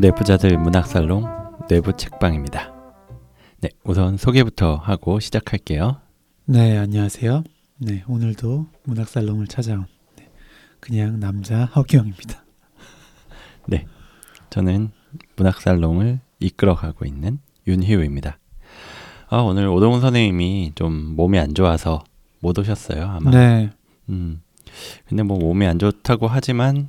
내부자들 문학살롱 내부 책방입니다. 네, 우선 소개부터 하고 시작할게요. 네, 안녕하세요. 네, 오늘도 문학살롱을 찾아온 네, 그냥 남자 허기영입니다. 네, 저는 문학살롱을 이끌어가고 있는 윤희우입니다. 아, 오늘 오동훈 선생님이 좀 몸이 안 좋아서 못 오셨어요, 아마. 네, 음. 근데 뭐 몸이 안 좋다고 하지만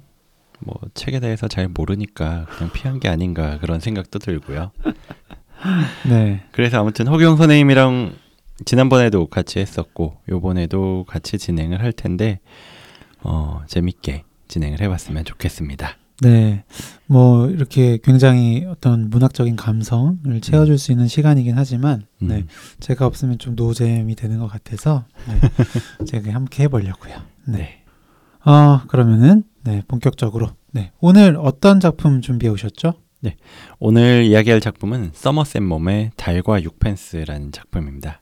뭐 책에 대해서 잘 모르니까 그냥 피한 게 아닌가 그런 생각도 들고요. 네, 그래서 아무튼 허경 선생님이랑 지난번에도 같이 했었고 요번에도 같이 진행을 할 텐데 어 재밌게 진행을 해봤으면 좋겠습니다. 네. 뭐 이렇게 굉장히 어떤 문학적인 감성을 채워줄 수 있는 시간이긴 하지만, 음. 네, 제가 없으면 좀 노잼이 되는 것 같아서 네, 제가 함께 해보려고요. 네. 네. 아 그러면은 네 본격적으로 네 오늘 어떤 작품 준비해 오셨죠? 오늘 이야기할 작품은 서머셋 몸의 달과 육펜스라는 작품입니다.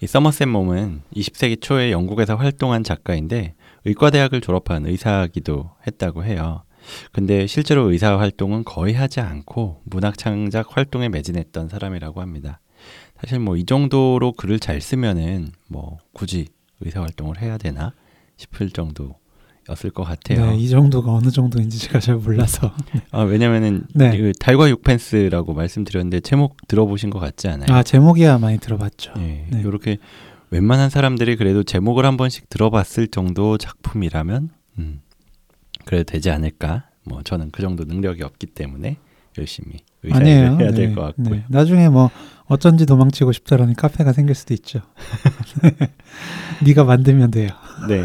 이 서머셋 몸은 20세기 초에 영국에서 활동한 작가인데 의과대학을 졸업한 의사기도 했다고 해요. 근데 실제로 의사 활동은 거의 하지 않고 문학 창작 활동에 매진했던 사람이라고 합니다. 사실 뭐 이 정도로 글을 잘 쓰면은 뭐 굳이 의사 활동을 해야 되나 싶을 정도 였을 것 같아요. 네, 이 정도가 어느 정도인지 제가 잘 몰라서. 아, 왜냐면은 네. 그 달과 육펜스라고 말씀드렸는데 제목 들어보신 것 같지 않아요? 아 제목이야 많이 들어봤죠. 예, 네. 이렇게 웬만한 사람들이 그래도 제목을 한 번씩 들어봤을 정도 작품이라면 음, 그래도 되지 않을까? 뭐 저는 그 정도 능력이 없기 때문에 열심히 아니에요. 해야 네, 될것 같고요. 네. 나중에 뭐 어쩐지 도망치고 싶다라는 카페가 생길 수도 있죠. 네가 만들면 돼요. 네.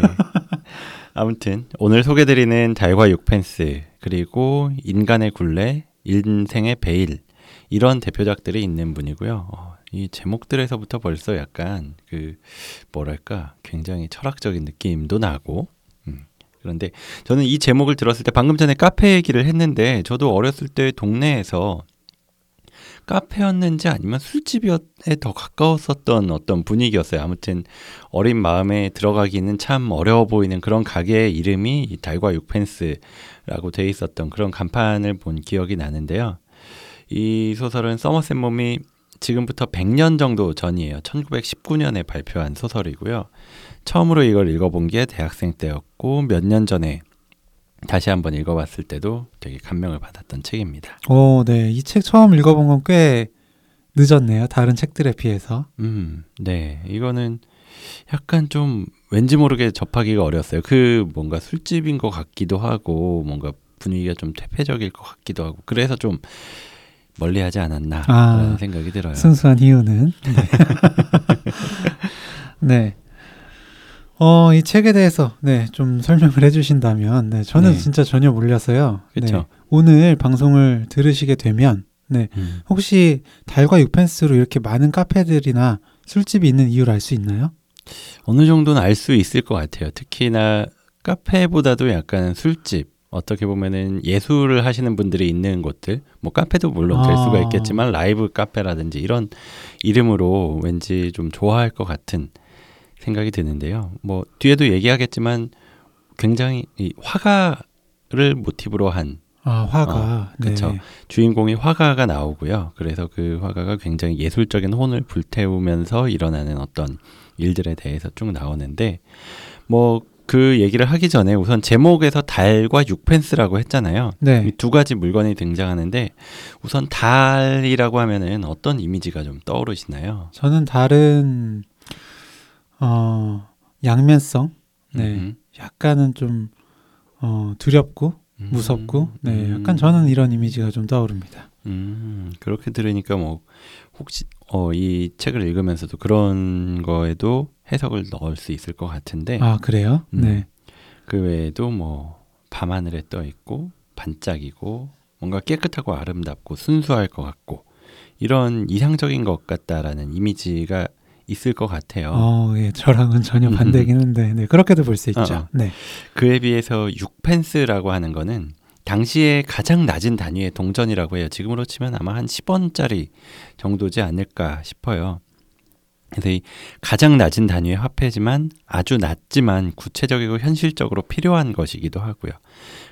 아무튼 오늘 소개드리는 달과 육펜스 그리고 인간의 굴레, 인생의 베일 이런 대표작들이 있는 분이고요. 어, 이 제목들에서부터 벌써 약간 그 뭐랄까 굉장히 철학적인 느낌도 나고 음, 그런데 저는 이 제목을 들었을 때 방금 전에 카페 얘기를 했는데 저도 어렸을 때 동네에서 카페였는지 아니면 술집에 더 가까웠었던 어떤 분위기였어요. 아무튼 어린 마음에 들어가기는 참 어려워 보이는 그런 가게의 이름이 이 달과 육펜스라고 돼 있었던 그런 간판을 본 기억이 나는데요. 이 소설은 서머셋 몸이 지금부터 100년 정도 전이에요. 1919년에 발표한 소설이고요. 처음으로 이걸 읽어본 게 대학생 때였고 몇 년 전에 다시 한번 읽어봤을 때도 되게 감명을 받았던 책입니다. 오, 네. 이 책 처음 읽어본 건 꽤 늦었네요. 다른 책들에 비해서. 음, 네. 이거는 약간 좀 왠지 모르게 접하기가 어려웠어요. 그 뭔가 술집인 것 같기도 하고 뭔가 분위기가 좀 퇴폐적일 것 같기도 하고 그래서 좀 멀리하지 않았나 아, 생각이 들어요. 순수한 이유는. 네. 어, 이 책에 대해서 네, 좀 설명을 해 주신다면, 네, 저는 네. 진짜 전혀 몰라서요. 그쵸. 네, 오늘 방송을 들으시게 되면, 네, 음. 혹시 달과 육펜스로 이렇게 많은 카페들이나 술집이 있는 이유를 알 수 있나요? 어느 정도는 알 수 있을 것 같아요. 특히나 카페보다도 약간 술집 어떻게 보면은 예술을 하시는 분들이 있는 곳들 뭐 카페도 물론 될 아. 수가 있겠지만 라이브 카페라든지 이런 이름으로 왠지 좀 좋아할 것 같은 생각이 드는데요. 뭐 뒤에도 얘기하겠지만 굉장히 이 화가를 모티브로 한 아, 화가. 네. 그쵸. 주인공이 화가가 나오고요. 그래서 그 화가가 굉장히 예술적인 혼을 불태우면서 일어나는 어떤 일들에 대해서 쭉 나오는데 뭐 그 얘기를 하기 전에 우선 제목에서 달과 육펜스라고 했잖아요. 네. 이두 가지 물건이 등장하는데 우선 달이라고 하면은 어떤 이미지가 좀 떠오르시나요? 저는 다른, 어, 양면성. 네. 음, 약간은 좀, 어, 두렵고, 음, 무섭고, 네. 음, 약간 저는 이런 이미지가 좀 떠오릅니다. 음, 그렇게 들으니까 뭐 혹시 어, 이 책을 읽으면서도 그런 거에도 해석을 넣을 수 있을 것 같은데 아, 그래요? 음. 네. 그 외에도 뭐 밤하늘에 떠 있고 반짝이고 뭔가 깨끗하고 아름답고 순수할 것 같고 이런 이상적인 것 같다라는 이미지가 있을 것 같아요. 어, 예, 저랑은 전혀 음. 반대긴 한데, 네, 그렇게도 볼 수 있죠. 어, 어. 네. 그에 비해서 6펜스라고 하는 거는 당시에 가장 낮은 단위의 동전이라고 해요. 지금으로 치면 아마 한 10원짜리 정도지 않을까 싶어요. 그래서 이 가장 낮은 단위의 화폐지만 아주 낮지만 구체적이고 현실적으로 필요한 것이기도 하고요.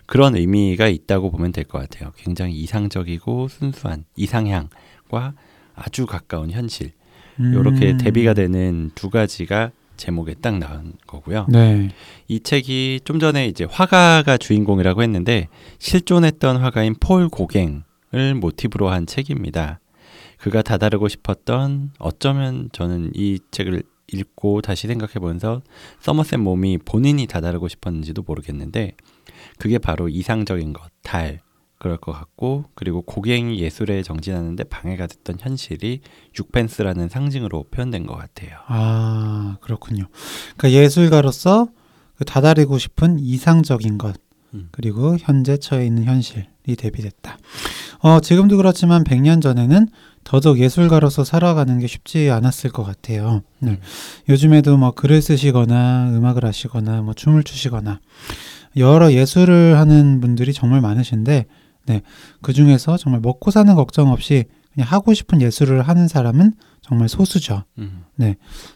그런 의미가 있다고 보면 될 것 같아요. 굉장히 이상적이고 순수한 이상향과 아주 가까운 현실. 이렇게 음. 대비가 되는 두 가지가 제목에 딱 나온 거고요. 네. 이 책이 좀 전에 이제 화가가 주인공이라고 했는데 실존했던 화가인 폴 고갱을 모티브로 한 책입니다. 그가 다다르고 싶었던 어쩌면 저는 이 책을 읽고 다시 생각해 보면서 서머셋 몸이 본인이 다다르고 싶었는지도 모르겠는데 그게 바로 이상적인 것, 달 그럴 것 같고 그리고 고갱이 예술에 정진하는데 방해가 됐던 현실이 육펜스라는 상징으로 표현된 것 같아요. 아, 그렇군요. 그러니까 예술가로서 그 다다르고 싶은 이상적인 것, 음. 그리고 현재 처해 있는 현실이 대비됐다. 어, 지금도 그렇지만 100년 전에는 더더욱 예술가로서 살아가는 게 쉽지 않았을 것 같아요. 네. 요즘에도 뭐 글을 쓰시거나 음악을 하시거나 뭐 춤을 추시거나 여러 예술을 하는 분들이 정말 많으신데, 네. 그 중에서 정말 먹고 사는 걱정 없이 그냥 하고 싶은 예술을 하는 사람은 정말 소수죠. 음,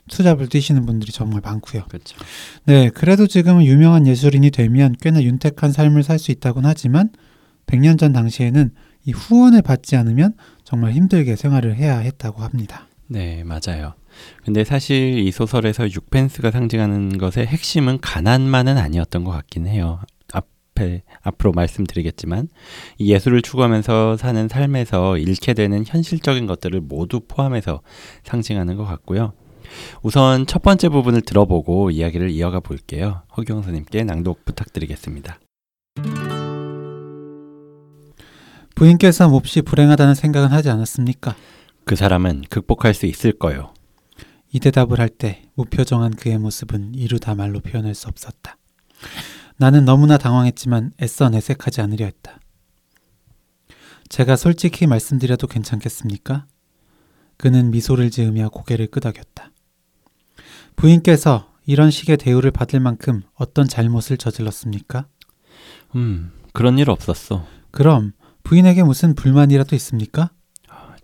투잡을 뛰시는 분들이 정말 많고요. 그렇죠. 네, 그래도 지금은 유명한 예술인이 되면 꽤나 윤택한 삶을 살 수 있다곤 하지만 100년 전 당시에는 이 후원을 받지 않으면 정말 힘들게 생활을 해야 했다고 합니다. 네, 맞아요. 근데 사실 이 소설에서 육펜스가 상징하는 것의 핵심은 가난만은 아니었던 것 같긴 해요. 앞에 앞으로 말씀드리겠지만 이 예술을 추구하면서 사는 삶에서 잃게 되는 현실적인 것들을 모두 포함해서 상징하는 것 같고요. 우선 첫 번째 부분을 들어보고 이야기를 이어가 볼게요. 허경 선생님께 낭독 부탁드리겠습니다. 부인께서 몹시 불행하다는 생각은 하지 않았습니까? 그 사람은 극복할 수 있을 거요. 이 대답을 할 때 무표정한 그의 모습은 이루 다 말로 표현할 수 없었다. 나는 너무나 당황했지만 애써 내색하지 않으려 했다. 제가 솔직히 말씀드려도 괜찮겠습니까? 그는 미소를 지으며 고개를 끄덕였다. 부인께서 이런 식의 대우를 받을 만큼 어떤 잘못을 저질렀습니까? 음, 그런 일 없었어. 그럼 부인에게 무슨 불만이라도 있습니까?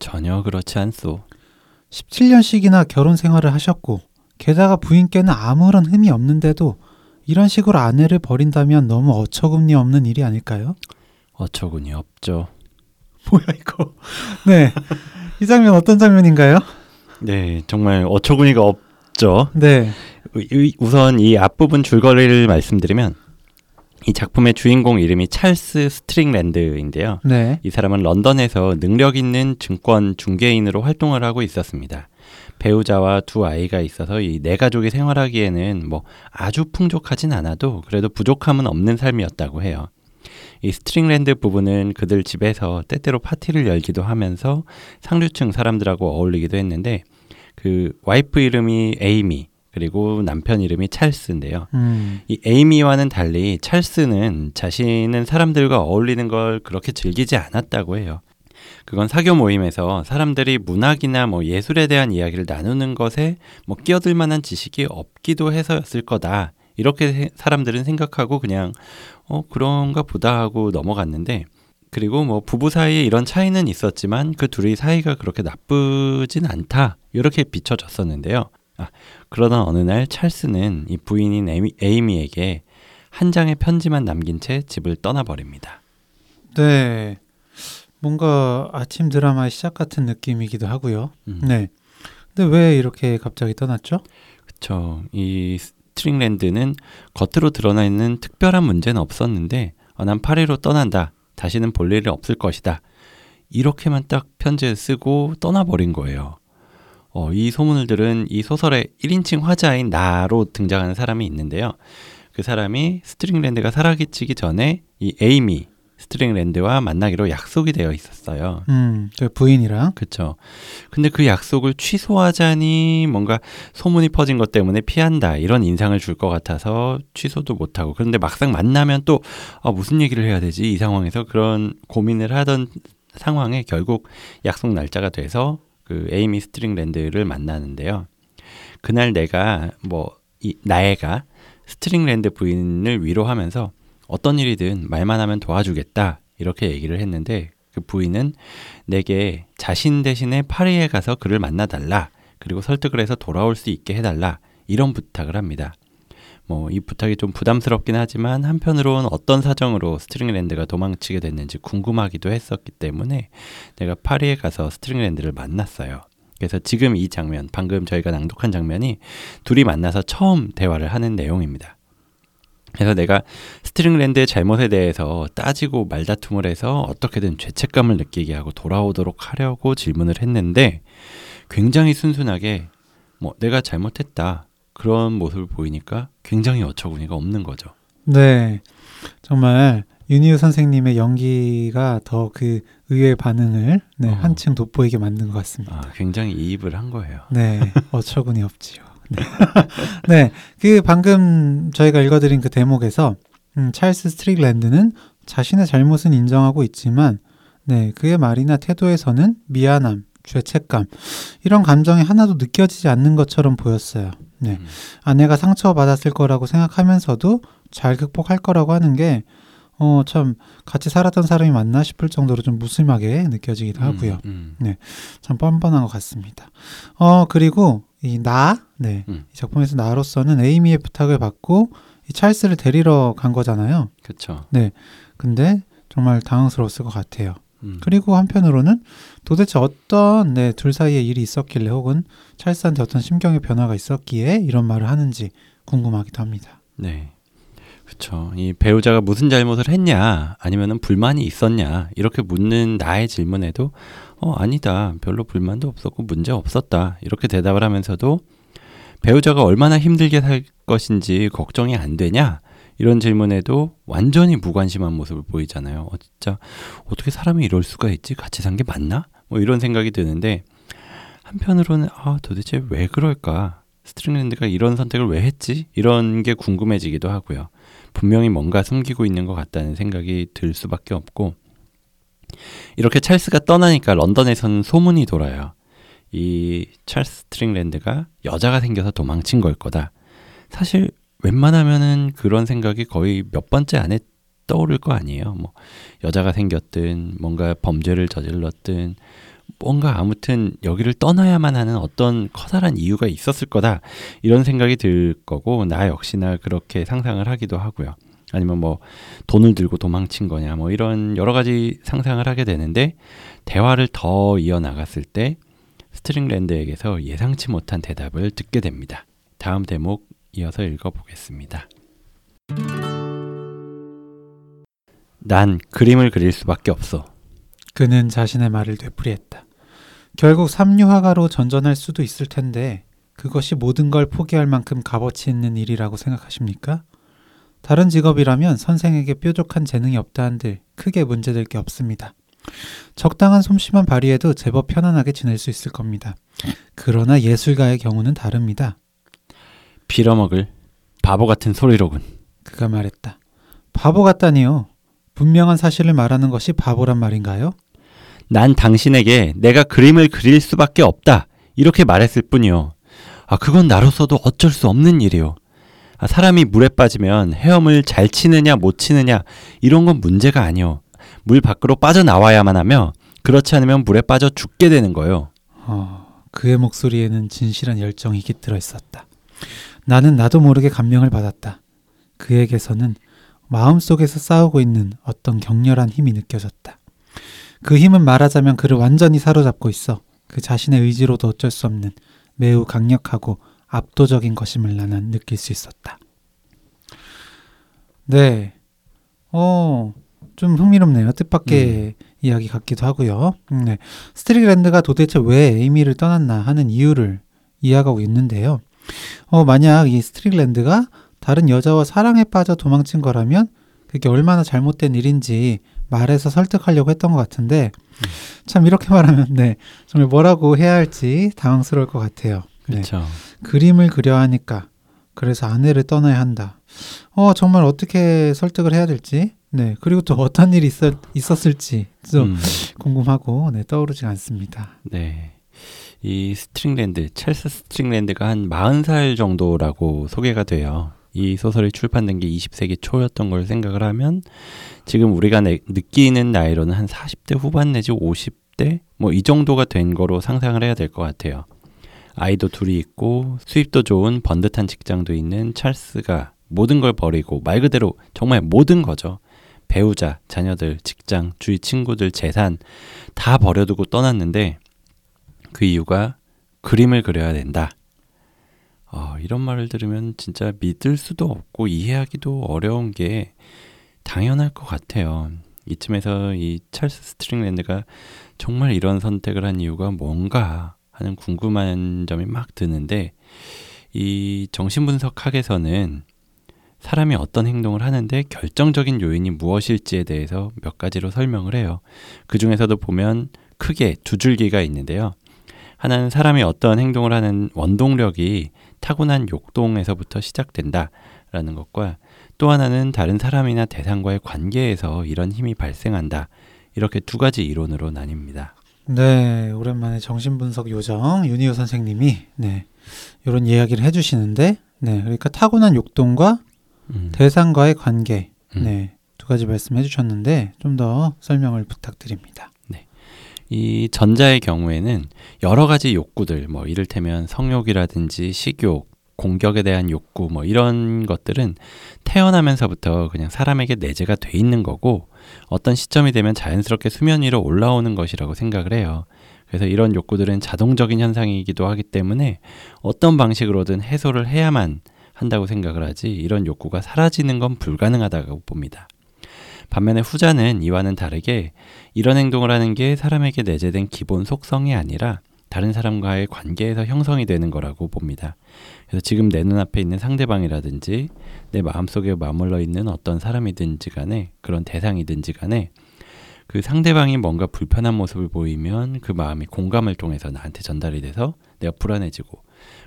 전혀 그렇지 않소. 17년씩이나 결혼 생활을 하셨고 게다가 부인께는 아무런 흠이 없는데도 이런 식으로 아내를 버린다면 너무 어처구니 없는 일이 아닐까요? 어처구니 없죠. 뭐야 이거? 네. 이 장면 어떤 장면인가요? 네, 정말 어처구니가 없죠. 네. 이- 우선 이 앞부분 줄거리를 말씀드리면 이 작품의 주인공 이름이 찰스 스트릭랜드인데요. 네. 이 사람은 런던에서 능력 있는 증권 중개인으로 활동을 하고 있었습니다. 배우자와 두 아이가 있어서 이 네 가족이 생활하기에는 뭐 아주 풍족하진 않아도 그래도 부족함은 없는 삶이었다고 해요. 이 스트릭랜드 부부는 그들 집에서 때때로 파티를 열기도 하면서 상류층 사람들하고 어울리기도 했는데 그 와이프 이름이 에이미 그리고 남편 이름이 찰스인데요. 음. 이 에이미와는 달리 찰스는 자신은 사람들과 어울리는 걸 그렇게 즐기지 않았다고 해요. 그건 사교 모임에서 사람들이 문학이나 뭐 예술에 대한 이야기를 나누는 것에 뭐 끼어들 만한 지식이 없기도 해서였을 거다. 이렇게 세- 사람들은 생각하고 그냥 어 그런가 보다 하고 넘어갔는데 그리고 뭐 부부 사이에 이런 차이는 있었지만 그 둘이 사이가 그렇게 나쁘진 않다. 이렇게 비춰졌었는데요. 아, 그러던 어느 날 찰스는 이 부인인 에이미, 에이미에게 한 장의 편지만 남긴 채 집을 떠나버립니다. 네. 뭔가 아침 드라마의 시작 같은 느낌이기도 하고요. 음. 네. 근데 왜 이렇게 갑자기 떠났죠? 그쵸. 이 스트릭랜드는 겉으로 드러나 있는 특별한 문제는 없었는데 어, 난 파리로 떠난다. 다시는 볼 일이 없을 것이다. 이렇게만 딱 편지를 쓰고 떠나버린 거예요. 어, 이 소문을 들은 이 소설의 1인칭 화자인 나로 등장하는 사람이 있는데요. 그 사람이 스트릭랜드가 사라지기 전에 이 에이미 스트릭랜드와 만나기로 약속이 되어 있었어요. 음, 그 부인이랑 그쵸. 근데 그 약속을 취소하자니 뭔가 소문이 퍼진 것 때문에 피한다. 이런 인상을 줄 것 같아서 취소도 못 하고. 그런데 막상 만나면 또, 아, 무슨 얘기를 해야 되지? 이 상황에서 그런 고민을 하던 상황에 결국 약속 날짜가 돼서 그 에이미 스트릭랜드를 만나는데요. 그날 내가 뭐, 이, 내가 스트릭랜드 부인을 위로하면서 어떤 일이든 말만 하면 도와주겠다. 이렇게 얘기를 했는데 그 부인은 내게 자신 대신에 파리에 가서 그를 만나달라. 그리고 설득을 해서 돌아올 수 있게 해달라. 이런 부탁을 합니다. 뭐 이 부탁이 좀 부담스럽긴 하지만 한편으로는 어떤 사정으로 스트릭랜드가 도망치게 됐는지 궁금하기도 했었기 때문에 내가 파리에 가서 스트릭랜드를 만났어요. 그래서 지금 이 장면, 방금 저희가 낭독한 장면이 둘이 만나서 처음 대화를 하는 내용입니다. 그래서 내가 스트릭랜드의 잘못에 대해서 따지고 말다툼을 해서 어떻게든 죄책감을 느끼게 하고 돌아오도록 하려고 질문을 했는데 굉장히 순순하게 뭐 내가 잘못했다 그런 모습을 보이니까 굉장히 어처구니가 없는 거죠. 네. 정말 윤희우 선생님의 연기가 더 그 의외의 반응을 네, 어. 한층 돋보이게 만든 것 같습니다. 아, 굉장히 이입을 한 거예요. 네, 어처구니 없지요. 네. 네, 그 방금 저희가 읽어드린 그 대목에서 음, 찰스 스트릭랜드는 자신의 잘못은 인정하고 있지만, 네, 그의 말이나 태도에서는 미안함, 죄책감 이런 감정이 하나도 느껴지지 않는 것처럼 보였어요. 네, 음. 아내가 상처 받았을 거라고 생각하면서도 잘 극복할 거라고 하는 게, 어, 참, 같이 살았던 사람이 맞나 싶을 정도로 좀 무심하게 느껴지기도 하고요. 음, 참 뻔뻔한 것 같습니다. 어, 그리고 이 나, 네. 음. 이 작품에서 나로서는 에이미의 부탁을 받고 이 찰스를 데리러 간 거잖아요. 그렇죠. 근데 정말 당황스러웠을 것 같아요. 음. 그리고 한편으로는 도대체 어떤 네, 둘 사이에 일이 있었길래 혹은 찰스한테 어떤 심경의 변화가 있었기에 이런 말을 하는지 궁금하기도 합니다. 네. 그렇죠. 이 배우자가 무슨 잘못을 했냐, 아니면은 불만이 있었냐 이렇게 묻는 나의 질문에도 어 아니다, 별로 불만도 없었고 문제 없었다 이렇게 대답을 하면서도 배우자가 얼마나 힘들게 살 것인지 걱정이 안 되냐 이런 질문에도 완전히 무관심한 모습을 보이잖아요. 어, 진짜 어떻게 사람이 이럴 수가 있지? 같이 산 게 맞나? 뭐 이런 생각이 드는데 한편으로는 아 도대체 왜 그럴까? 스트릭랜드가 이런 선택을 왜 했지? 이런 게 궁금해지기도 하고요. 분명히 뭔가 숨기고 있는 것 같다는 생각이 들 수밖에 없고 이렇게 찰스가 떠나니까 런던에서는 소문이 돌아요. 이 찰스 스트릭랜드가 여자가 생겨서 도망친 걸 거다. 사실 웬만하면은 그런 생각이 거의 몇 번째 안에 떠오를 거 아니에요. 뭐 여자가 생겼든 뭔가 범죄를 저질렀든 뭔가 아무튼 여기를 떠나야만 하는 어떤 커다란 이유가 있었을 거다 이런 생각이 들 거고 나 역시나 그렇게 상상을 하기도 하고요. 아니면 뭐 돈을 들고 도망친 거냐 뭐 이런 여러 가지 상상을 하게 되는데 대화를 더 이어 나갔을 때 스트링랜드에게서 예상치 못한 대답을 듣게 됩니다. 다음 대목 이어서 읽어보겠습니다. 난 그림을 그릴 수밖에 없어. 그는 자신의 말을 되풀이했다. 결국 삼류화가로 전전할 수도 있을 텐데 그것이 모든 걸 포기할 만큼 값어치 있는 일이라고 생각하십니까? 다른 직업이라면 선생에게 뾰족한 재능이 없다 한들 크게 문제될 게 없습니다. 적당한 솜씨만 발휘해도 제법 편안하게 지낼 수 있을 겁니다. 그러나 예술가의 경우는 다릅니다. 빌어먹을 바보 같은 소리로군. 그가 말했다. 바보 같다니요. 분명한 사실을 말하는 것이 바보란 말인가요? 난 당신에게 내가 그림을 그릴 수밖에 없다. 이렇게 말했을 뿐이요. 아, 그건 나로서도 어쩔 수 없는 일이요. 아, 사람이 물에 빠지면 헤엄을 잘 치느냐 못 치느냐 이런 건 문제가 아니요. 물 밖으로 빠져나와야만 하며 그렇지 않으면 물에 빠져 죽게 되는 거요. 어, 그의 목소리에는 진실한 열정이 깃들어 있었다. 나는 나도 모르게 감명을 받았다. 그에게서는 마음속에서 싸우고 있는 어떤 격렬한 힘이 느껴졌다. 그 힘은 말하자면 그를 완전히 사로잡고 있어 그 자신의 의지로도 어쩔 수 없는 매우 강력하고 압도적인 것임을 나는 느낄 수 있었다. 네. 어, 좀 흥미롭네요. 뜻밖의 이야기 같기도 하고요. 음, 네. 스트릭랜드가 도대체 왜 에이미를 떠났나 하는 이유를 이해하고 있는데요. 어, 만약 이 스트릭랜드가 다른 여자와 사랑에 빠져 도망친 거라면 그게 얼마나 잘못된 일인지 말해서 설득하려고 했던 것 같은데 참 이렇게 말하면 네 정말 뭐라고 해야 할지 당황스러울 것 같아요. 네. 그렇죠. 그림을 그려야 하니까 그래서 아내를 떠나야 한다. 어 정말 어떻게 설득을 해야 될지 네 그리고 또 어떤 일이 있었, 있었을지 좀 음, 궁금하고 네 떠오르지 않습니다. 네. 이 스트릭랜드, 찰스 스트릭랜드가 한 40살 정도라고 소개가 돼요. 이 소설이 출판된 게 20세기 초였던 걸 생각을 하면 지금 우리가 내- 느끼는 나이로는 한 40대 후반 내지 50대 뭐 이 정도가 된 거로 상상을 해야 될 것 같아요. 아이도 둘이 있고 수입도 좋은 번듯한 직장도 있는 찰스가 모든 걸 버리고 말 그대로 정말 모든 거죠. 배우자, 자녀들, 직장, 주위 친구들, 재산 다 버려두고 떠났는데 그 이유가 그림을 그려야 된다. 어, 이런 말을 들으면 진짜 믿을 수도 없고 이해하기도 어려운 게 당연할 것 같아요. 이쯤에서 이 찰스 스트링랜드가 정말 이런 선택을 한 이유가 뭔가 하는 궁금한 점이 막 드는데 이 정신분석학에서는 사람이 어떤 행동을 하는데 결정적인 요인이 무엇일지에 대해서 몇 가지로 설명을 해요. 그 중에서도 보면 크게 두 줄기가 있는데요. 하나는 사람이 어떤 행동을 하는 원동력이 타고난 욕동에서부터 시작된다라는 것과 또 하나는 다른 사람이나 대상과의 관계에서 이런 힘이 발생한다. 이렇게 두 가지 이론으로 나뉩니다. 네, 오랜만에 정신분석 요정 윤희호 선생님이 네 이런 이야기를 해주시는데, 네, 그러니까 타고난 욕동과 음. 대상과의 관계, 음. 네, 두 가지 말씀해주셨는데 좀 더 설명을 부탁드립니다. 이 전자의 경우에는 여러 가지 욕구들, 뭐 이를테면 성욕이라든지 식욕, 공격에 대한 욕구, 뭐 이런 것들은 태어나면서부터 그냥 사람에게 내재가 돼 있는 거고 어떤 시점이 되면 자연스럽게 수면 위로 올라오는 것이라고 생각을 해요. 그래서 이런 욕구들은 자동적인 현상이기도 하기 때문에 어떤 방식으로든 해소를 해야만 한다고 생각을 하지 이런 욕구가 사라지는 건 불가능하다고 봅니다. 반면에 후자는 이와는 다르게 이런 행동을 하는 게 사람에게 내재된 기본 속성이 아니라 다른 사람과의 관계에서 형성이 되는 거라고 봅니다. 그래서 지금 내 눈앞에 있는 상대방이라든지 내 마음속에 머물러 있는 어떤 사람이든지 간에 그런 대상이든지 간에 그 상대방이 뭔가 불편한 모습을 보이면 그 마음이 공감을 통해서 나한테 전달이 돼서 내가 불안해지고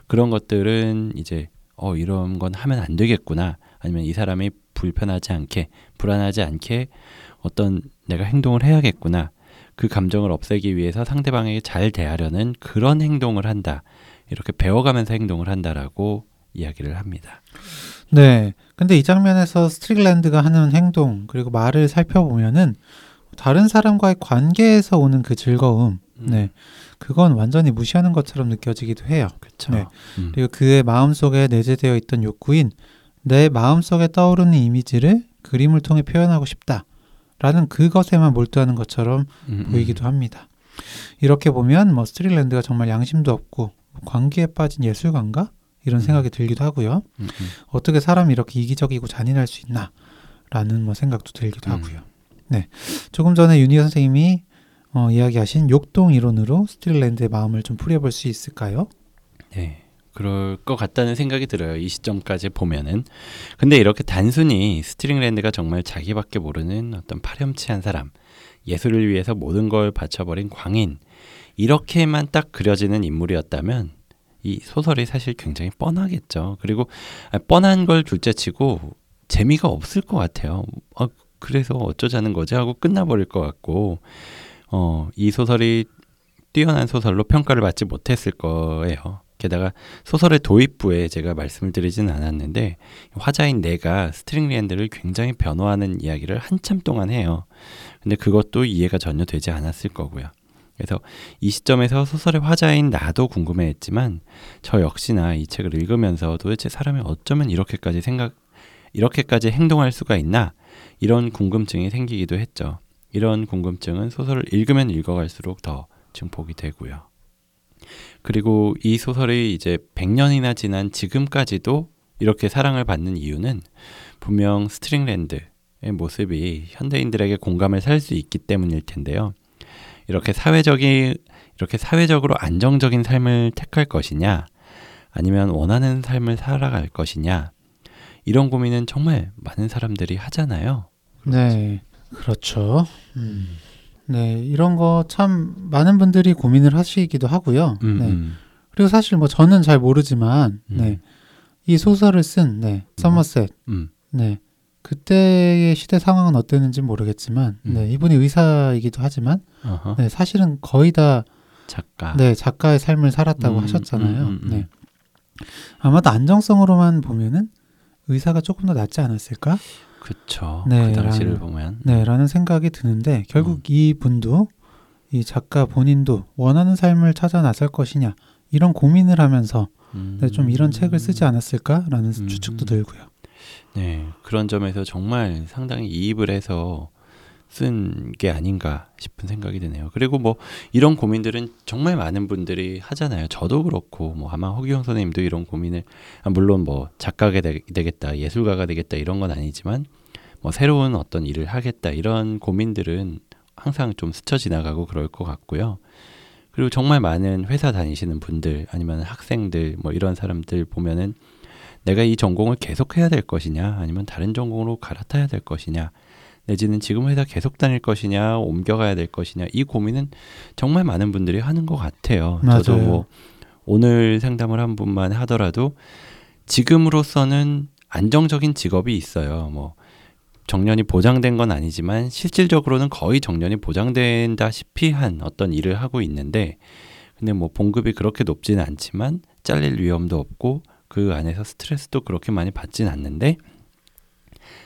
그런 것들은 이제 어 이런 건 하면 안 되겠구나. 아니면 이 사람이 불편하지 않게 불안하지 않게 어떤 내가 행동을 해야겠구나. 그 감정을 없애기 위해서 상대방에게 잘 대하려는 그런 행동을 한다 이렇게 배워가면서 행동을 한다라고 이야기를 합니다. 네, 근데 이 장면에서 스트릭랜드가 하는 행동 그리고 말을 살펴보면은 다른 사람과의 관계에서 오는 그 즐거움, 네, 그건 완전히 무시하는 것처럼 느껴지기도 해요. 그렇죠. 네. 음. 그리고 그의 마음 속에 내재되어 있던 욕구인 내 마음 속에 떠오르는 이미지를 그림을 통해 표현하고 싶다라는 그것에만 몰두하는 것처럼 음, 음. 보이기도 합니다. 이렇게 보면 뭐 스트릭랜드가 정말 양심도 없고 광기에 빠진 예술가인가 이런 음. 생각이 들기도 하고요. 어떻게 사람이 이렇게 이기적이고 잔인할 수 있나라는 뭐 생각도 들기도 음. 하고요. 네, 조금 전에 윤희 선생님이 어, 이야기하신 욕동 이론으로 스트릭랜드의 마음을 좀 풀어볼 수 있을까요? 네. 그럴 것 같다는 생각이 들어요. 이 시점까지 보면은. 근데 이렇게 단순히 스트릭랜드가 정말 자기밖에 모르는 어떤 파렴치한 사람, 예술을 위해서 모든 걸 바쳐버린 광인, 이렇게만 딱 그려지는 인물이었다면 이 소설이 사실 굉장히 뻔하겠죠. 그리고 아, 뻔한 걸 둘째치고 재미가 없을 것 같아요. 아, 그래서 어쩌자는 거지 하고 끝나버릴 것 같고, 어, 이 소설이 뛰어난 소설로 평가를 받지 못했을 거예요. 게다가 소설의 도입부에 제가 말씀을 드리진 않았는데 화자인 내가 스트릭랜드를 굉장히 변호하는 이야기를 한참 동안 해요. 근데 그것도 이해가 전혀 되지 않았을 거고요. 그래서 이 시점에서 소설의 화자인 나도 궁금해했지만 저 역시나 이 책을 읽으면서 도대체 사람이 어쩌면 이렇게까지 생각 이렇게까지 행동할 수가 있나 이런 궁금증이 생기기도 했죠. 이런 궁금증은 소설을 읽으면 읽어갈수록 더 증폭이 되고요. 그리고 이 소설이 이제 100년이나 지난 지금까지도 이렇게 사랑을 받는 이유는 분명 스트릭랜드의 모습이 현대인들에게 공감을 살 수 있기 때문일 텐데요. 이렇게 사회적이 이렇게 사회적으로 안정적인 삶을 택할 것이냐 아니면 원하는 삶을 살아갈 것이냐 이런 고민은 정말 많은 사람들이 하잖아요. 네, 그렇죠. 음. 네, 이런 거 참 많은 분들이 고민을 하시기도 하고요. 음, 네. 음. 그리고 사실 뭐 저는 잘 모르지만, 음. 네, 이 소설을 쓴 네, 서머셋, 음. 네, 그때의 시대 상황은 어땠는지 모르겠지만, 음. 네, 이분이 의사이기도 하지만, 어허. 네, 사실은 거의 다 작가. 네, 작가의 삶을 살았다고 음, 하셨잖아요. 음, 음, 음. 네. 아마도 안정성으로만 보면은 의사가 조금 더 낫지 않았을까? 그쵸. 네, 그 당시를 라는- 보면. 네, 라는 생각이 드는데 결국 음. 이 분도 이 작가 본인도 원하는 삶을 찾아 나설 것이냐 이런 고민을 하면서 음. 네, 좀 이런 책을 쓰지 않았을까라는 음. 추측도 들고요. 네, 그런 점에서 정말 상당히 이입을 해서 쓴 게 아닌가 싶은 생각이 드네요. 그리고 뭐 이런 고민들은 정말 많은 분들이 하잖아요. 저도 그렇고 뭐 아마 허기영 선생님도 이런 고민을 아, 물론 뭐 작가가 되, 겠다 예술가가 되겠다 이런 건 아니지만 뭐 새로운 어떤 일을 하겠다 이런 고민들은 항상 좀 스쳐 지나가고 그럴 것 같고요. 그리고 정말 많은 회사 다니시는 분들 아니면 학생들 뭐 이런 사람들 보면은 내가 이 전공을 계속해야 될 것이냐 아니면 다른 전공으로 갈아타야 될 것이냐 내지는 지금 회사 계속 다닐 것이냐 옮겨가야 될 것이냐 이 고민은 정말 많은 분들이 하는 것 같아요. 맞아요. 저도 뭐 오늘 상담을 한 분만 하더라도 지금으로서는 안정적인 직업이 있어요. 뭐 정년이 보장된 건 아니지만 실질적으로는 거의 정년이 보장된다시피 한 어떤 일을 하고 있는데 근데 뭐 봉급이 그렇게 높지는 않지만 잘릴 위험도 없고 그 안에서 스트레스도 그렇게 많이 받진 않는데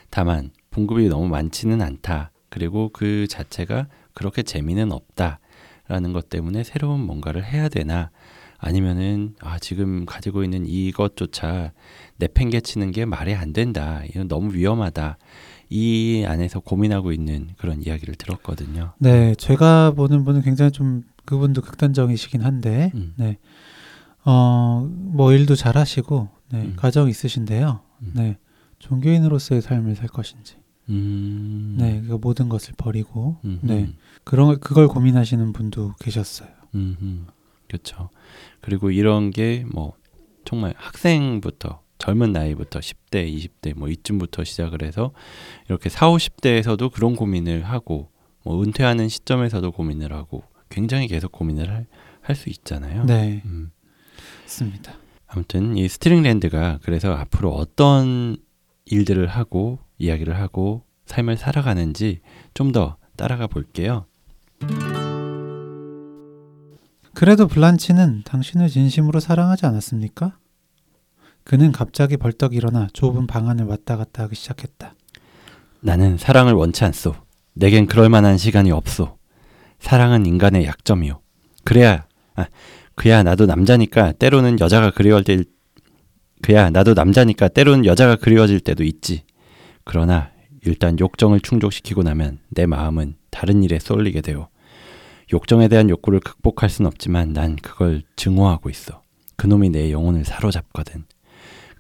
다만 봉급이 너무 많지는 않다. 그리고 그 자체가 그렇게 재미는 없다 라는 것 때문에 새로운 뭔가를 해야 되나 아니면은 아 지금 가지고 있는 이것조차 내팽개치는 게 말이 안 된다. 이건 너무 위험하다. 이 안에서 고민하고 있는 그런 이야기를 들었거든요. 네, 제가 보는 분은 굉장히 좀 그분도 극단적이시긴 한데, 음. 네, 어, 뭐 일도 잘 하시고, 네, 음. 가정 있으신데요, 음. 네, 종교인으로서의 삶을 살 것인지, 음. 네, 그 모든 것을 버리고, 음. 네, 그런 걸- 그걸 고민하시는 분도 계셨어요. 음. 음. 그렇죠. 그리고 이런 게 뭐 정말 학생부터 젊은 나이부터 10대, 20대 뭐 이쯤부터 시작을 해서 이렇게 4, 50대에서도 그런 고민을 하고 뭐 은퇴하는 시점에서도 고민을 하고 굉장히 계속 고민을 할 수 있잖아요. 네, 음. 맞습니다. 아무튼 이 스트릭랜드가 그래서 앞으로 어떤 일들을 하고 이야기를 하고 삶을 살아가는지 좀 더 따라가 볼게요. 그래도 블란치는 당신을 진심으로 사랑하지 않았습니까? 그는 갑자기 벌떡 일어나 좁은 방 안을 왔다 갔다 하기 시작했다. 나는 사랑을 원치 않소. 내겐 그럴 만한 시간이 없소. 사랑은 인간의 약점이요. 그래야 아, 그야 나도 남자니까 때로는 여자가 그리워질 그야 나도 남자니까 때로는 여자가 그리워질 때도 있지. 그러나 일단 욕정을 충족시키고 나면 내 마음은 다른 일에 쏠리게 되오. 욕정에 대한 욕구를 극복할 순 없지만 난 그걸 증오하고 있어. 그놈이 내 영혼을 사로잡거든.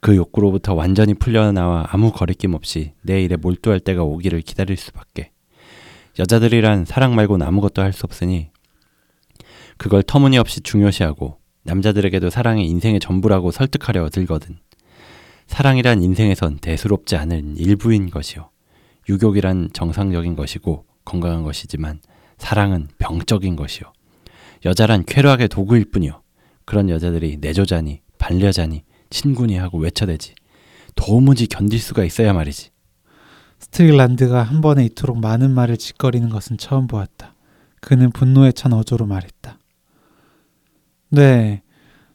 그 욕구로부터 완전히 풀려나와 아무 거리낌 없이 내 일에 몰두할 때가 오기를 기다릴 수밖에. 여자들이란 사랑 말고는 아무것도 할 수 없으니 그걸 터무니없이 중요시하고 남자들에게도 사랑이 인생의 전부라고 설득하려 들거든. 사랑이란 인생에선 대수롭지 않은 일부인 것이요. 유욕이란 정상적인 것이고 건강한 것이지만 사랑은 병적인 것이요. 여자란 쾌락의 도구일 뿐이요. 그런 여자들이 내조자니 반려자니 친구니 하고 외쳐대지. 도무지 견딜 수가 있어야 말이지. 스트릭랜드가 한 번에 이토록 많은 말을 지껄이는 것은 처음 보았다. 그는 분노에 찬 어조로 말했다. 네.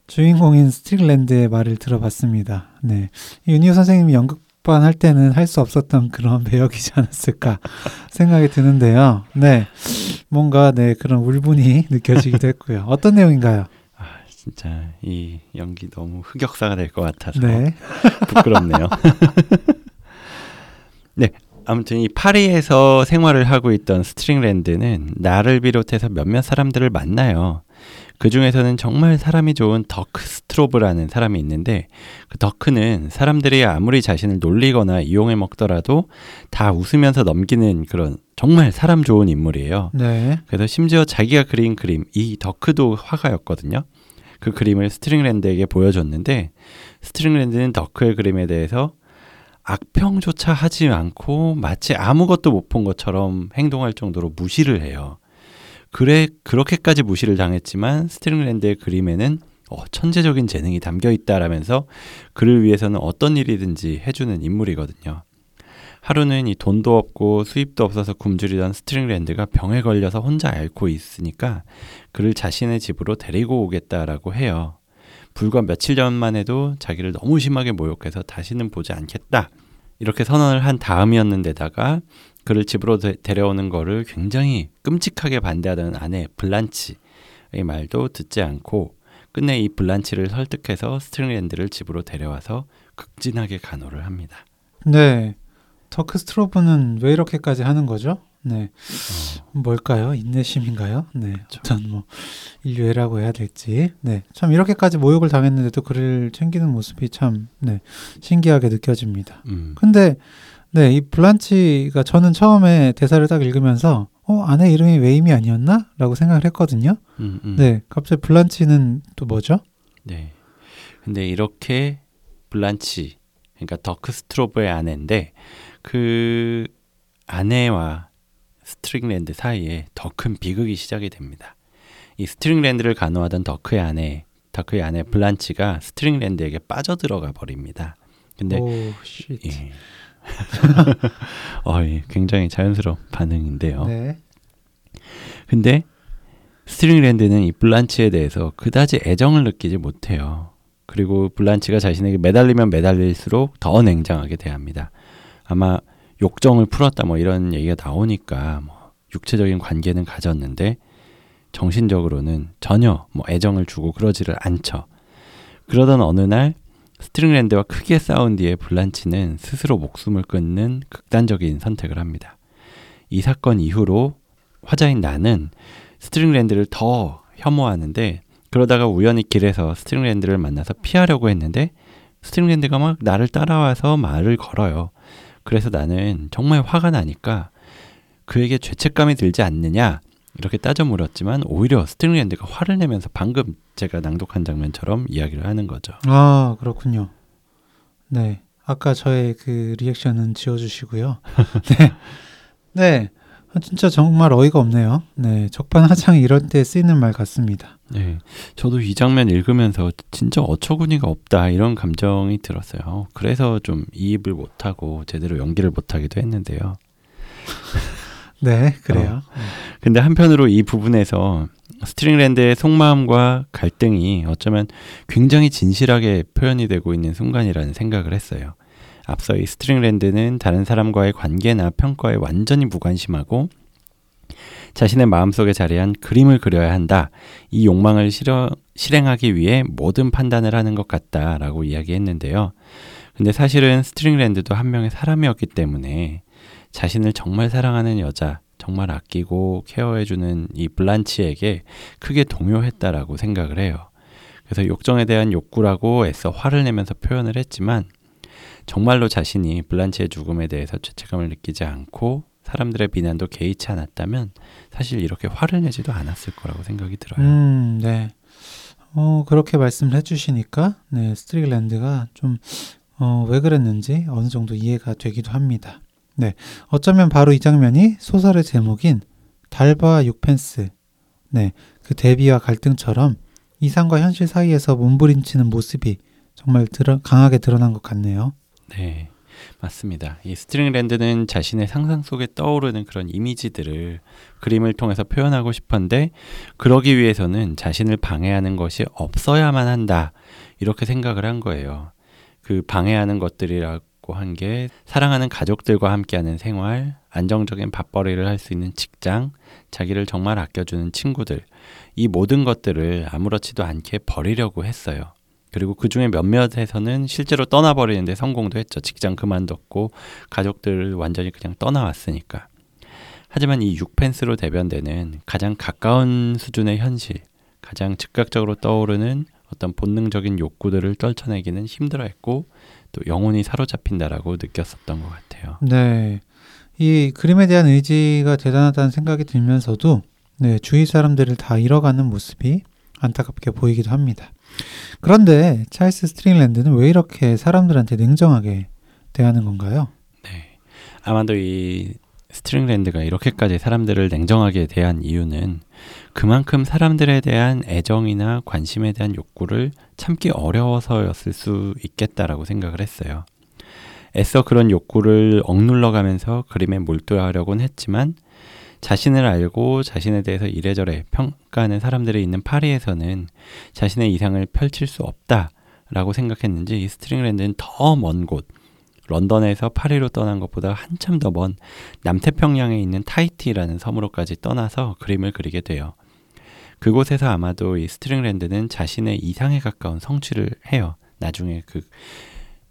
주인공인 스트릭랜드의 말을 들어봤습니다. 네. 윤희호 선생님이 연극반 할 때는 할 수 없었던 그런 배역이지 않았을까 생각이 드는데요. 네. 뭔가 네, 그런 울분이 느껴지기도 했고요. 어떤 내용인가요? 아 진짜 이 연기 너무 흑역사가 될 것 같아서 네. 부끄럽네요. 네. 아무튼 이 파리에서 생활을 하고 있던 스트릭랜드는 나를 비롯해서 몇몇 사람들을 만나요. 그 중에서는 정말 사람이 좋은 더크 스트로브라는 사람이 있는데 그 더크는 사람들이 아무리 자신을 놀리거나 이용해 먹더라도 다 웃으면서 넘기는 그런 정말 사람 좋은 인물이에요. 네. 그래서 심지어 자기가 그린 그림 이 더크도 화가였거든요. 그 그림을 스트릭랜드에게 보여줬는데 스트릭랜드는 더크의 그림에 대해서 악평조차 하지 않고 마치 아무것도 못 본 것처럼 행동할 정도로 무시를 해요. 그래 그렇게까지 무시를 당했지만 스트릭랜드의 그림에는 어, 천재적인 재능이 담겨 있다라면서 그를 위해서는 어떤 일이든지 해주는 인물이거든요. 하루는 이 돈도 없고 수입도 없어서 굶주리던 스트릭랜드가 병에 걸려서 혼자 앓고 있으니까 그를 자신의 집으로 데리고 오겠다라고 해요. 불과 며칠 전만 해도 자기를 너무 심하게 모욕해서 다시는 보지 않겠다. 이렇게 선언을 한 다음이었는데다가 그를 집으로 데, 데려오는 거를 굉장히 끔찍하게 반대하던 아내 블란치의 말도 듣지 않고 끝내 이 블란치를 설득해서 스트릭랜드를 집으로 데려와서 극진하게 간호를 합니다. 네. 더크 스트로브는 왜 이렇게까지 하는 거죠? 네. 어, 뭘까요? 인내심인가요? 네. 어떤 뭐 인류애라고 해야 될지. 네. 참 이렇게까지 모욕을 당했는데도 그를 챙기는 모습이 참 네. 신기하게 느껴집니다. 음, 근데 네, 이 블란치가 저는 처음에 대사를 딱 읽으면서 어, 아내 이름이 웨임이 아니었나? 라고 생각을 했거든요. 음, 음. 네. 갑자기 블란치는 또 뭐죠? 네. 근데 이렇게 블란치, 그러니까 더크 스트로브의 아내인데 그 아내와 스트릭랜드 사이에 더 큰 비극이 시작이 됩니다. 이 스트릭랜드를 간호하던 더크의 아내, 더크의 아내 블란치가 스트릭랜드에게 빠져들어가 버립니다. 근데 오, 쉿. 예. 어, 예, 굉장히 자연스러운 반응인데요. 네. 근데 스트릭랜드는 이 블란치에 대해서 그다지 애정을 느끼지 못해요. 그리고 블란치가 자신에게 매달리면 매달릴수록 더 냉정하게 대합니다. 아마 욕정을 풀었다 뭐 이런 얘기가 나오니까 뭐 육체적인 관계는 가졌는데 정신적으로는 전혀 뭐 애정을 주고 그러지를 않죠. 그러던 어느 날 스트릭랜드와 크게 싸운 뒤에 블란치는 스스로 목숨을 끊는 극단적인 선택을 합니다. 이 사건 이후로 화자인 나는 스트릭랜드를 더 혐오하는데 그러다가 우연히 길에서 스트릭랜드를 만나서 피하려고 했는데 스트릭랜드가 막 나를 따라와서 말을 걸어요. 그래서 나는 정말 화가 나니까 그에게 죄책감이 들지 않느냐 이렇게 따져 물었지만 오히려 스트릭랜드가 화를 내면서 방금 제가 낭독한 장면처럼 이야기를 하는 거죠. 아, 그렇군요. 네. 아까 저의 그 리액션은 지워주시고요. 네. 네. 아, 진짜 정말 어이가 없네요. 네. 적반하장 이런 때 쓰이는 말 같습니다. 네, 저도 이 장면 읽으면서 진짜 어처구니가 없다 이런 감정이 들었어요. 그래서 좀 이입을 못하고 제대로 연기를 못하기도 했는데요. 네. 그래요. 근데 한편으로 이 부분에서 스트릭랜드의 속마음과 갈등이 어쩌면 굉장히 진실하게 표현이 되고 있는 순간이라는 생각을 했어요. 앞서 이 스트릭랜드는 다른 사람과의 관계나 평가에 완전히 무관심하고 자신의 마음속에 자리한 그림을 그려야 한다. 이 욕망을 실어, 실행하기 위해 모든 판단을 하는 것 같다라고 이야기했는데요. 근데 사실은 스트릭랜드도 한 명의 사람이었기 때문에 자신을 정말 사랑하는 여자, 정말 아끼고 케어해주는 이 블란치에게 크게 동요했다라고 생각을 해요. 그래서 욕정에 대한 욕구라고 애써 화를 내면서 표현을 했지만 정말로 자신이 블란치의 죽음에 대해서 죄책감을 느끼지 않고 사람들의 비난도 개의치 않았다면 사실 이렇게 화를 내지도 않았을 거라고 생각이 들어요. 음, 네. 어, 그렇게 말씀을 해주시니까, 네, 스트릭랜드가 좀, 어, 왜 그랬는지 어느 정도 이해가 되기도 합니다. 네. 어쩌면 바로 이 장면이 소설의 제목인 달과 육펜스, 네, 그 대비와 갈등처럼 이상과 현실 사이에서 몸부림치는 모습이 정말 드러, 강하게 드러난 것 같네요. 네, 맞습니다. 이 스트릭랜드는 자신의 상상 속에 떠오르는 그런 이미지들을 그림을 통해서 표현하고 싶은데 그러기 위해서는 자신을 방해하는 것이 없어야만 한다. 이렇게 생각을 한 거예요. 그 방해하는 것들이라 고 한 게 사랑하는 가족들과 함께하는 생활, 안정적인 밥벌이를 할 수 있는 직장, 자기를 정말 아껴주는 친구들, 이 모든 것들을 아무렇지도 않게 버리려고 했어요. 그리고 그 중에 몇몇에서는 실제로 떠나버리는데 성공도 했죠. 직장 그만뒀고 가족들을 완전히 그냥 떠나왔으니까. 하지만 이 6펜스로 대변되는 가장 가까운 수준의 현실, 가장 즉각적으로 떠오르는 어떤 본능적인 욕구들을 떨쳐내기는 힘들어했고 또 영혼이 사로잡힌다라고 느꼈었던 것 같아요. 네. 이 그림에 대한 의지가 대단하다는 생각이 들면서도 네, 주위 사람들을 다 잃어가는 모습이 안타깝게 보이기도 합니다. 그런데 찰스 스트릭랜드는 왜 이렇게 사람들한테 냉정하게 대하는 건가요? 네. 아마도 이 스트릭랜드가 이렇게까지 사람들을 냉정하게 대한 이유는 그만큼 사람들에 대한 애정이나 관심에 대한 욕구를 참기 어려워서였을 수 있겠다라고 생각을 했어요. 애써 그런 욕구를 억눌러 가면서 그림에 몰두하려곤 했지만 자신을 알고 자신에 대해서 이래저래 평가하는 사람들이 있는 파리에서는 자신의 이상을 펼칠 수 없다라고 생각했는지 이 스트릭랜드는 더 먼 곳, 런던에서 파리로 떠난 것보다 한참 더 먼 남태평양에 있는 타히티라는 섬으로까지 떠나서 그림을 그리게 돼요. 그곳에서 아마도 이 스트릭랜드는 자신의 이상에 가까운 성취를 해요. 나중에 그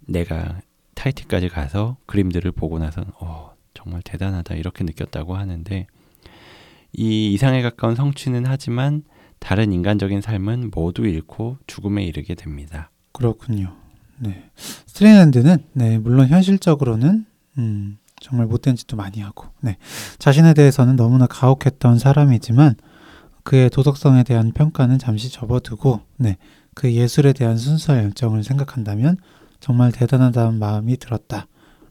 내가 타히티까지 가서 그림들을 보고 나서 어, 정말 대단하다 이렇게 느꼈다고 하는데 이 이상에 가까운 성취는 하지만 다른 인간적인 삶은 모두 잃고 죽음에 이르게 됩니다. 그렇군요. 네. 스트릭랜드는 네, 물론 현실적으로는 음, 정말 못된 짓도 많이 하고 네. 자신에 대해서는 너무나 가혹했던 사람이지만 그의 도덕성에 대한 평가는 잠시 접어두고 네. 그 예술에 대한 순수한 열정을 생각한다면 정말 대단하다는 마음이 들었다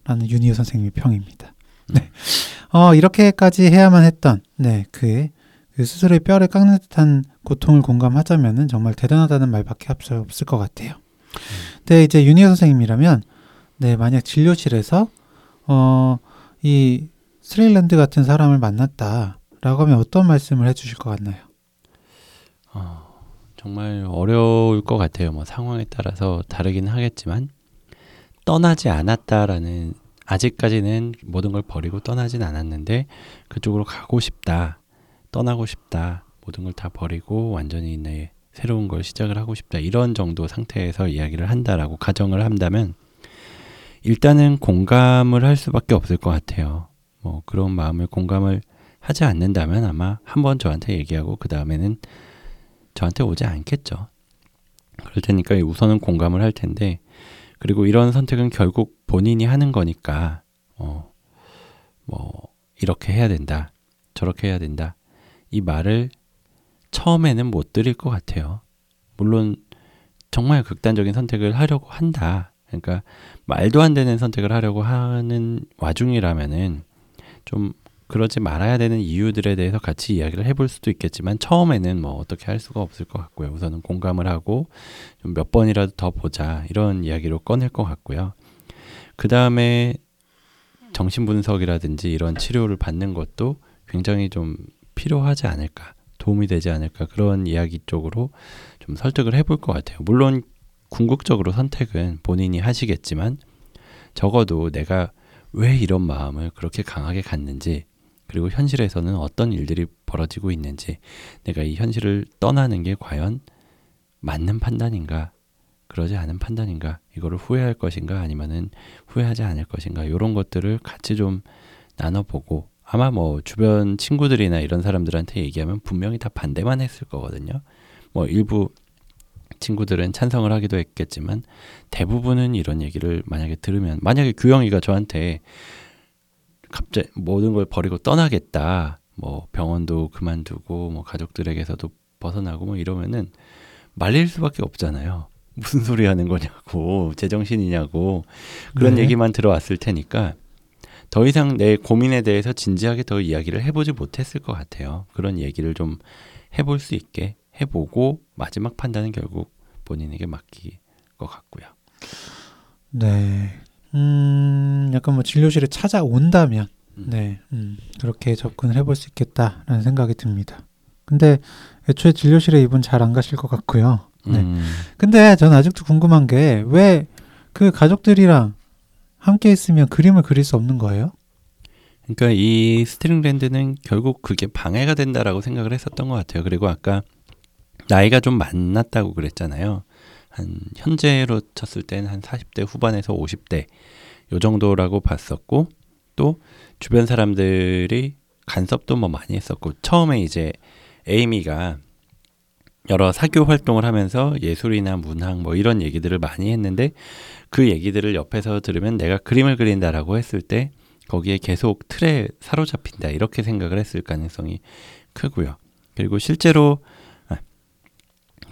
라는 윤희우 선생님의 평입니다. 네. 어, 이렇게까지 해야만 했던 네, 그의 그 스스로의 뼈를 깎는 듯한 고통을 공감하자면은 정말 대단하다는 말밖에 없을 것 같아요. 근데 이제 윤희우 선생님이라면 네 만약 진료실에서 어이 스트릭랜드 같은 사람을 만났다라고 하면 어떤 말씀을 해주실 것 같나요? 어, 정말 어려울 것 같아요. 뭐 상황에 따라서 다르긴 하겠지만 떠나지 않았다라는 아직까지는 모든 걸 버리고 떠나진 않았는데 그쪽으로 가고 싶다, 떠나고 싶다, 모든 걸 다 버리고 완전히 내 새로운 걸 시작을 하고 싶다 이런 정도 상태에서 이야기를 한다라고 가정을 한다면 일단은 공감을 할 수밖에 없을 것 같아요. 뭐 그런 마음을 공감을 하지 않는다면 아마 한번 저한테 얘기하고 그 다음에는 저한테 오지 않겠죠. 그럴 테니까 우선은 공감을 할 텐데 그리고 이런 선택은 결국 본인이 하는 거니까 어, 뭐 이렇게 해야 된다 저렇게 해야 된다 이 말을 처음에는 못 드릴 것 같아요. 물론 정말 극단적인 선택을 하려고 한다. 그러니까 말도 안 되는 선택을 하려고 하는 와중이라면은 좀 그러지 말아야 되는 이유들에 대해서 같이 이야기를 해볼 수도 있겠지만 처음에는 뭐 어떻게 할 수가 없을 것 같고요. 우선은 공감을 하고 좀 몇 번이라도 더 보자 이런 이야기로 꺼낼 것 같고요. 그 다음에 정신분석이라든지 이런 치료를 받는 것도 굉장히 좀 필요하지 않을까. 도움이 되지 않을까 그런 이야기 쪽으로 좀 설득을 해볼 것 같아요. 물론 궁극적으로 선택은 본인이 하시겠지만 적어도 내가 왜 이런 마음을 그렇게 강하게 갖는지 그리고 현실에서는 어떤 일들이 벌어지고 있는지 내가 이 현실을 떠나는 게 과연 맞는 판단인가 그러지 않은 판단인가 이거를 후회할 것인가 아니면은 후회하지 않을 것인가 이런 것들을 같이 좀 나눠보고 아마 뭐 주변 친구들이나 이런 사람들한테 얘기하면 분명히 다 반대만 했을 거거든요. 뭐 일부 친구들은 찬성을 하기도 했겠지만 대부분은 이런 얘기를 만약에 들으면 만약에 규영이가 저한테 갑자기 모든 걸 버리고 떠나겠다. 뭐 병원도 그만두고 뭐 가족들에게서도 벗어나고 뭐 이러면은 말릴 수밖에 없잖아요. 무슨 소리 하는 거냐고 제정신이냐고 그런 네. 얘기만 들어왔을 테니까 더 이상 내 고민에 대해서 진지하게 더 이야기를 해보지 못했을 것 같아요. 그런 얘기를 좀 해볼 수 있게 해보고 마지막 판단은 결국 본인에게 맡길 것 같고요. 네. 음, 약간 뭐 진료실에 찾아온다면, 음. 네, 음, 그렇게 접근을 해볼 수 있겠다라는 생각이 듭니다. 근데 애초에 진료실에 이분 잘 안 가실 것 같고요. 네. 음. 근데 저는 아직도 궁금한 게 왜 그 가족들이랑 함께 있으면 그림을 그릴 수 없는 거예요? 그러니까 이 스트릭랜드는 결국 그게 방해가 된다라고 생각을 했었던 것 같아요. 그리고 아까 나이가 좀 많았다고 그랬잖아요. 한 현재로 쳤을 때는 한 40대 후반에서 50대 요 정도라고 봤었고 또 주변 사람들이 간섭도 뭐 많이 했었고 처음에 이제 에이미가 여러 사교 활동을 하면서 예술이나 문학 뭐 이런 얘기들을 많이 했는데 그 얘기들을 옆에서 들으면 내가 그림을 그린다라고 했을 때 거기에 계속 틀에 사로잡힌다 이렇게 생각을 했을 가능성이 크고요. 그리고 실제로 아,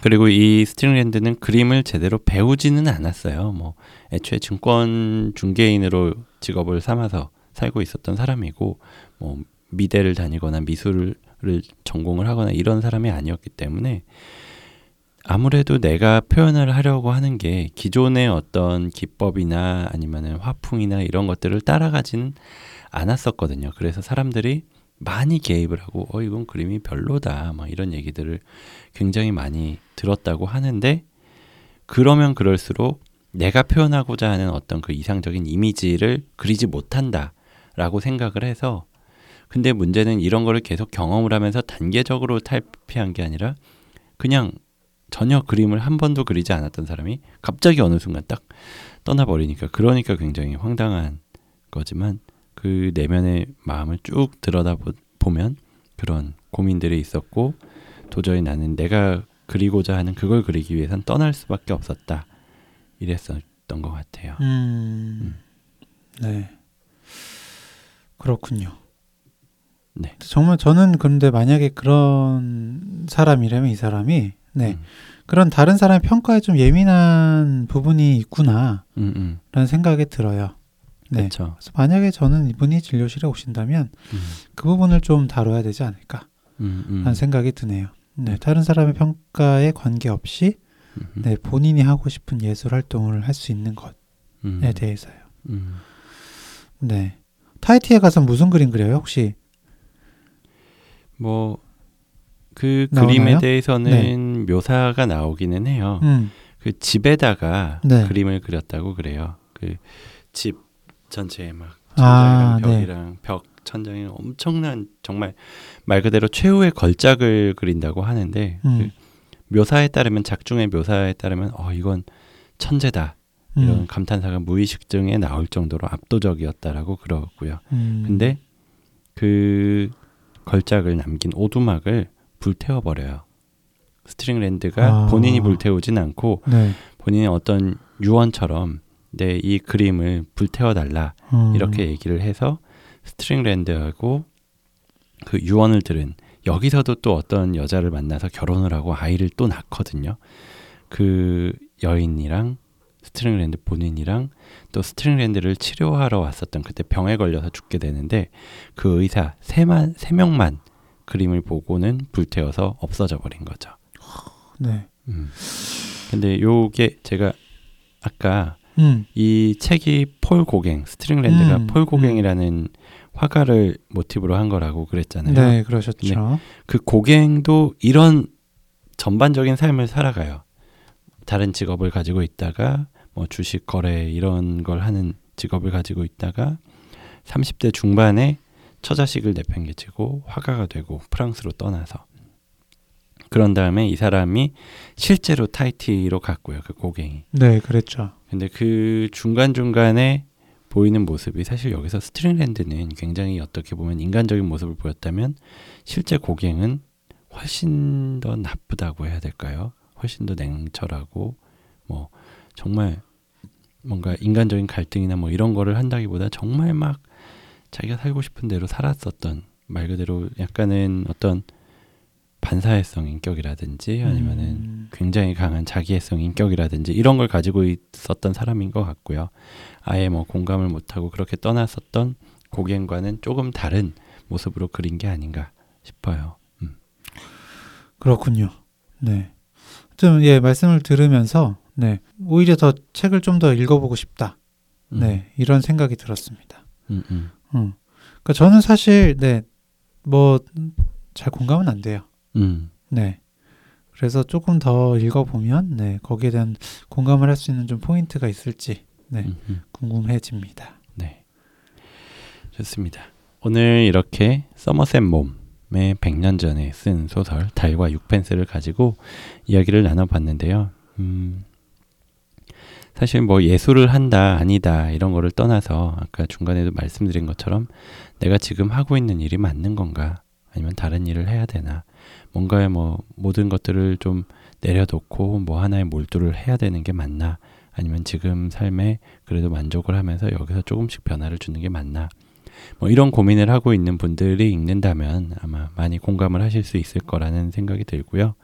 그리고 이 스팅랜드는 그림을 제대로 배우지는 않았어요. 뭐 애초에 증권 중개인으로 직업을 삼아서 살고 있었던 사람이고 뭐 미대를 다니거나 미술 을 전공을 하거나 이런 사람이 아니었기 때문에 아무래도 내가 표현을 하려고 하는 게 기존의 어떤 기법이나 아니면은 화풍이나 이런 것들을 따라가진 않았었거든요. 그래서 사람들이 많이 개입을 하고 어 이건 그림이 별로다 막 이런 얘기들을 굉장히 많이 들었다고 하는데 그러면 그럴수록 내가 표현하고자 하는 어떤 그 이상적인 이미지를 그리지 못한다라고 생각을 해서 근데 문제는 이런 거를 계속 경험을 하면서 단계적으로 탈피한 게 아니라 그냥 전혀 그림을 한 번도 그리지 않았던 사람이 갑자기 어느 순간 딱 떠나버리니까 그러니까 굉장히 황당한 거지만 그 내면의 마음을 쭉 들여다 보면 그런 고민들이 있었고 도저히 나는 내가 그리고자 하는 그걸 그리기 위해선 떠날 수밖에 없었다 이랬었던 것 같아요. 음, 네 그렇군요. 네. 정말 저는 그런데 만약에 그런 사람이라면 이 사람이 네 음, 그런 다른 사람의 평가에 좀 예민한 부분이 있구나라는 음, 음. 생각이 들어요. 네. 그래서 만약에 저는 이분이 진료실에 오신다면 음, 그 부분을 좀 다뤄야 되지 않을까 음, 음. 생각이 드네요. 네, 다른 사람의 평가에 관계없이 음, 네, 본인이 하고 싶은 예술 활동을 할 수 있는 것에 음, 대해서요. 음. 네. 타이티에 가서 무슨 그림 그려요? 혹시 뭐그 나오나요? 그림에 대해서는 묘사가 나오기는 해요. 음, 그 집에다가 네. 그림을 그렸다고 그래요. 그 집 전체에 막 아, 천장이랑 네. 벽이랑 벽 천장에 엄청난 정말 말 그대로 최후의 걸작을 그린다고 하는데 음, 그 묘사에 따르면 작중의 묘사에 따르면 어 이건 천재다 이런 음, 감탄사가 무의식중에 나올 정도로 압도적이었다라고 그러고요. 음, 근데 그 걸작을 남긴 오두막을 불태워 버려요. 스트릭랜드가 아. 본인이 불태우진 않고 네. 본인이 어떤 유언처럼 내 이 그림을 불태워 달라 음, 이렇게 얘기를 해서 스트릭랜드하고 그 유언을 들은 여기서도 또 어떤 여자를 만나서 결혼을 하고 아이를 또 낳거든요. 그 여인이랑 스트릭랜드 본인이랑 또 스트릭랜드를 치료하러 왔었던 그때 병에 걸려서 죽게 되는데 그 의사 세만 세 명만 그림을 보고는 불태워서 없어져 버린 거죠. 네. 음. 근데 요게 제가 아까 음, 이 책이 폴 고갱 스트릭랜드가 음, 폴 고갱이라는 화가를 모티브로 한 거라고 그랬잖아요. 네, 그러셨죠. 그 고갱도 이런 전반적인 삶을 살아가요. 다른 직업을 가지고 있다가 뭐 주식 거래 이런 걸 하는 직업을 가지고 있다가 30대 중반에 처자식을 내팽개치고 화가가 되고 프랑스로 떠나서 그런 다음에 이 사람이 실제로 타이티로 갔고요. 그 고갱이. 네, 그랬죠. 근데 그 중간중간에 보이는 모습이 사실 여기서 스트릭랜드는 굉장히 어떻게 보면 인간적인 모습을 보였다면 실제 고갱은 훨씬 더 나쁘다고 해야 될까요? 훨씬 더 냉철하고 뭐 정말 뭔가 인간적인 갈등이나 뭐 이런 거를 한다기보다 정말 막 자기가 살고 싶은 대로 살았었던 말 그대로 약간은 어떤 반사회성 인격이라든지 아니면은 음, 굉장히 강한 자기애성 인격이라든지 이런 걸 가지고 있었던 사람인 것 같고요. 아예 뭐 공감을 못하고 그렇게 떠났었던 고갱과는 조금 다른 모습으로 그린 게 아닌가 싶어요. 음. 그렇군요. 네. 좀 예, 말씀을 들으면서 네, 오히려 더 책을 좀 더 읽어보고 싶다. 음. 네, 이런 생각이 들었습니다. 음, 음. 음. 그러니까 저는 사실 네, 뭐 잘 공감은 안 돼요. 음. 네. 그래서 조금 더 읽어보면 네, 거기에 대한 공감을 할 수 있는 좀 포인트가 있을지 네, 음, 음. 궁금해집니다. 네. 좋습니다. 오늘 이렇게 서머셋 몸의 100년 전에 쓴 소설 달과 육펜스를 가지고 이야기를 나눠봤는데요. 음, 사실 뭐 예술을 한다 아니다 이런 거를 떠나서 아까 중간에도 말씀드린 것처럼 내가 지금 하고 있는 일이 맞는 건가? 아니면 다른 일을 해야 되나? 뭔가의 뭐 모든 것들을 좀 내려놓고 뭐 하나에 몰두를 해야 되는 게 맞나? 아니면 지금 삶에 그래도 만족을 하면서 여기서 조금씩 변화를 주는 게 맞나? 뭐 이런 고민을 하고 있는 분들이 읽는다면 아마 많이 공감을 하실 수 있을 거라는 생각이 들고요.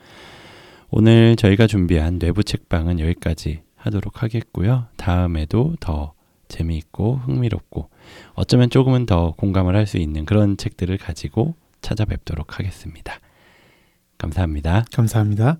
오늘 저희가 준비한 뇌부 책방은 여기까지 하도록 하겠고요. 다음에도 더 재미있고 흥미롭고 어쩌면 조금은 더 공감을 할 수 있는 그런 책들을 가지고 찾아뵙도록 하겠습니다. 감사합니다. 감사합니다.